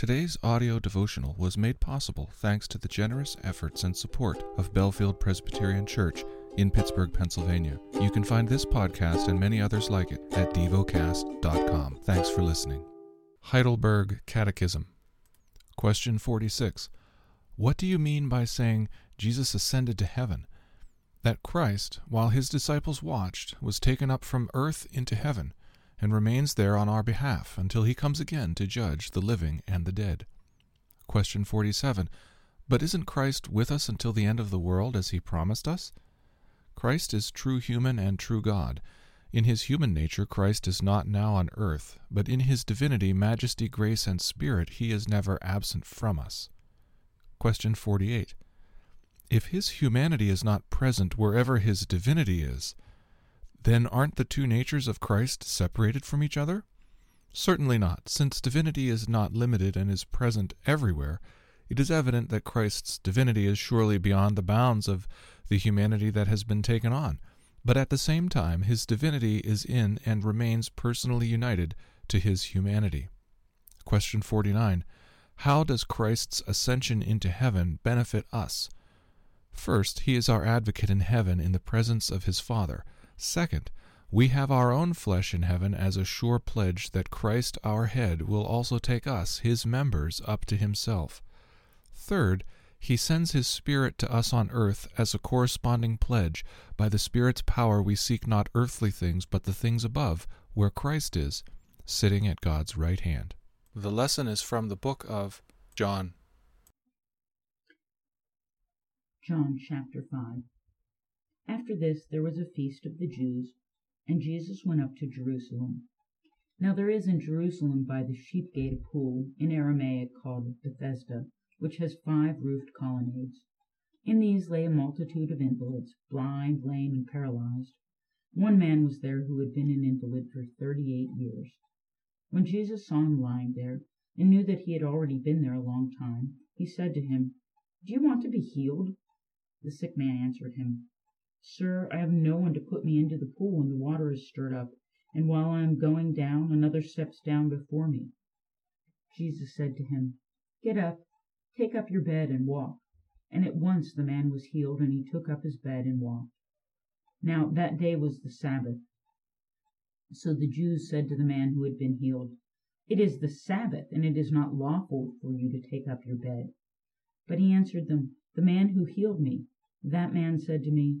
Today's audio devotional was made possible thanks to the generous efforts and support of Bellefield Presbyterian Church in Pittsburgh, Pennsylvania. You can find this podcast and many others like it at devocast.com. Thanks for listening. Heidelberg Catechism. Question 46. What do you mean by saying Jesus ascended to heaven? That Christ, while his disciples watched, was taken up from earth into heaven and remains there on our behalf until he comes again to judge the living and the dead. Question 47. But isn't Christ with us until the end of the world as he promised us? Christ is true human and true God. In his human nature, Christ is not now on earth, but in his divinity, majesty, grace, and spirit, he is never absent from us. Question 48. If his humanity is not present wherever his divinity is, then aren't the two natures of Christ separated from each other? Certainly not. Since divinity is not limited and is present everywhere, it is evident that Christ's divinity is surely beyond the bounds of the humanity that has been taken on. But at the same time, his divinity is in and remains personally united to his humanity. Question 49. How does Christ's ascension into heaven benefit us? First, he is our advocate in heaven in the presence of his Father. Second, we have our own flesh in heaven as a sure pledge that Christ our head will also take us, his members, up to himself. Third, he sends his Spirit to us on earth as a corresponding pledge. By the Spirit's power we seek not earthly things, but the things above, where Christ is, sitting at God's right hand. The lesson is from the book of John. John chapter 5 after this there was a feast of the Jews, and Jesus went up to Jerusalem. Now there is in Jerusalem by the sheep gate a pool, in Aramaic called Bethesda, which has five roofed colonnades. In these lay a multitude of invalids, blind, lame, and paralyzed. One man was there who had been an invalid for thirty eight years. When Jesus saw him lying there, and knew that he had already been there a long time, he said to him, Do you want to be healed? The sick man answered him, Sir, I have no one to put me into the pool when the water is stirred up, and while I am going down, another steps down before me. Jesus said to him, Get up, take up your bed, and walk. And at once the man was healed, and he took up his bed and walked. Now that day was the Sabbath. So the Jews said to the man who had been healed, It is the Sabbath, and it is not lawful for you to take up your bed. But he answered them, The man who healed me, that man said to me,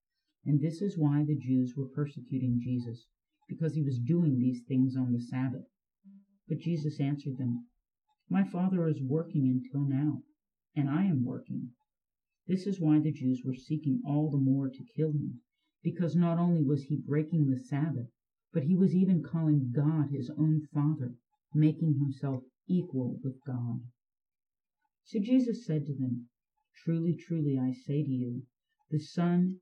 And this is why the Jews were persecuting Jesus, because he was doing these things on the Sabbath. But Jesus answered them, My Father is working until now, and I am working. This is why the Jews were seeking all the more to kill him, because not only was he breaking the Sabbath, but he was even calling God his own Father, making himself equal with God. So Jesus said to them, Truly, truly, I say to you, the Son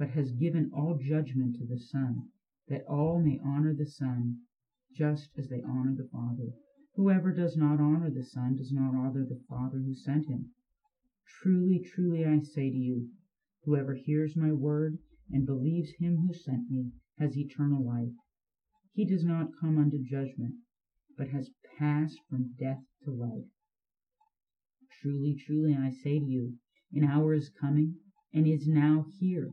but has given all judgment to the Son, that all may honor the Son, just as they honor the Father. Whoever does not honor the Son does not honor the Father who sent him. Truly, truly, I say to you, whoever hears my word and believes him who sent me has eternal life. He does not come unto judgment, but has passed from death to life. Truly, truly, I say to you, an hour is coming, and is now here,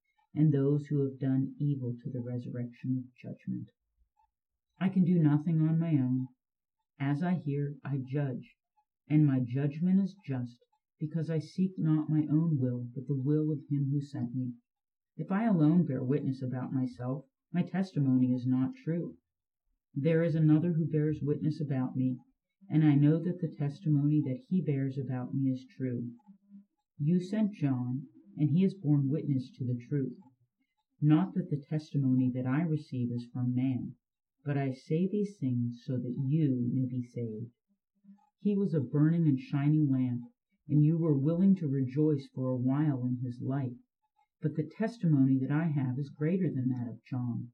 and those who have done evil to the resurrection of judgment. I can do nothing on my own. As I hear, I judge, and my judgment is just, because I seek not my own will, but the will of him who sent me. If I alone bear witness about myself, my testimony is not true. There is another who bears witness about me, and I know that the testimony that he bears about me is true. You sent John, and he has borne witness to the truth. Not that the testimony that I receive is from man, but I say these things so that you may be saved. He was a burning and shining lamp, and you were willing to rejoice for a while in his light. But the testimony that I have is greater than that of John.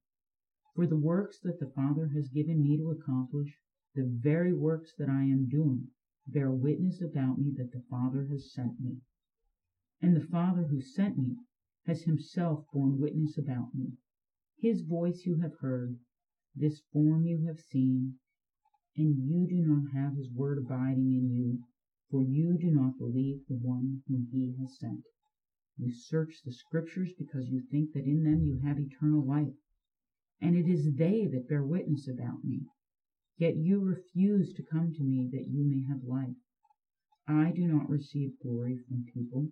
For the works that the Father has given me to accomplish, the very works that I am doing, bear witness about me that the Father has sent me. And the Father who sent me has himself borne witness about me. His voice you have heard, this form you have seen, and you do not have his word abiding in you, for you do not believe the one whom he has sent. You search the scriptures because you think that in them you have eternal life, and it is they that bear witness about me. Yet you refuse to come to me that you may have life. I do not receive glory from people,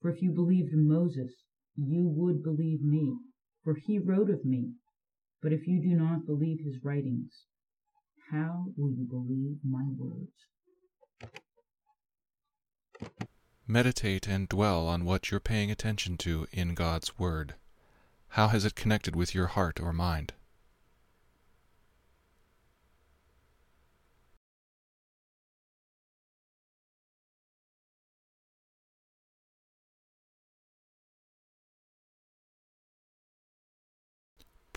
For if you believed Moses, you would believe me, for he wrote of me. But if you do not believe his writings, how will you believe my words? Meditate and dwell on what you're paying attention to in God's Word. How has it connected with your heart or mind?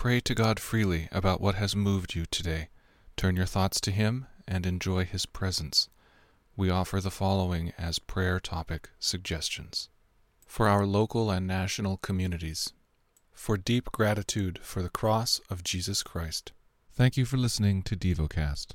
Pray to God freely about what has moved you today. Turn your thoughts to Him and enjoy His presence. We offer the following as prayer topic suggestions for our local and national communities. For deep gratitude for the cross of Jesus Christ. Thank you for listening to DevoCast.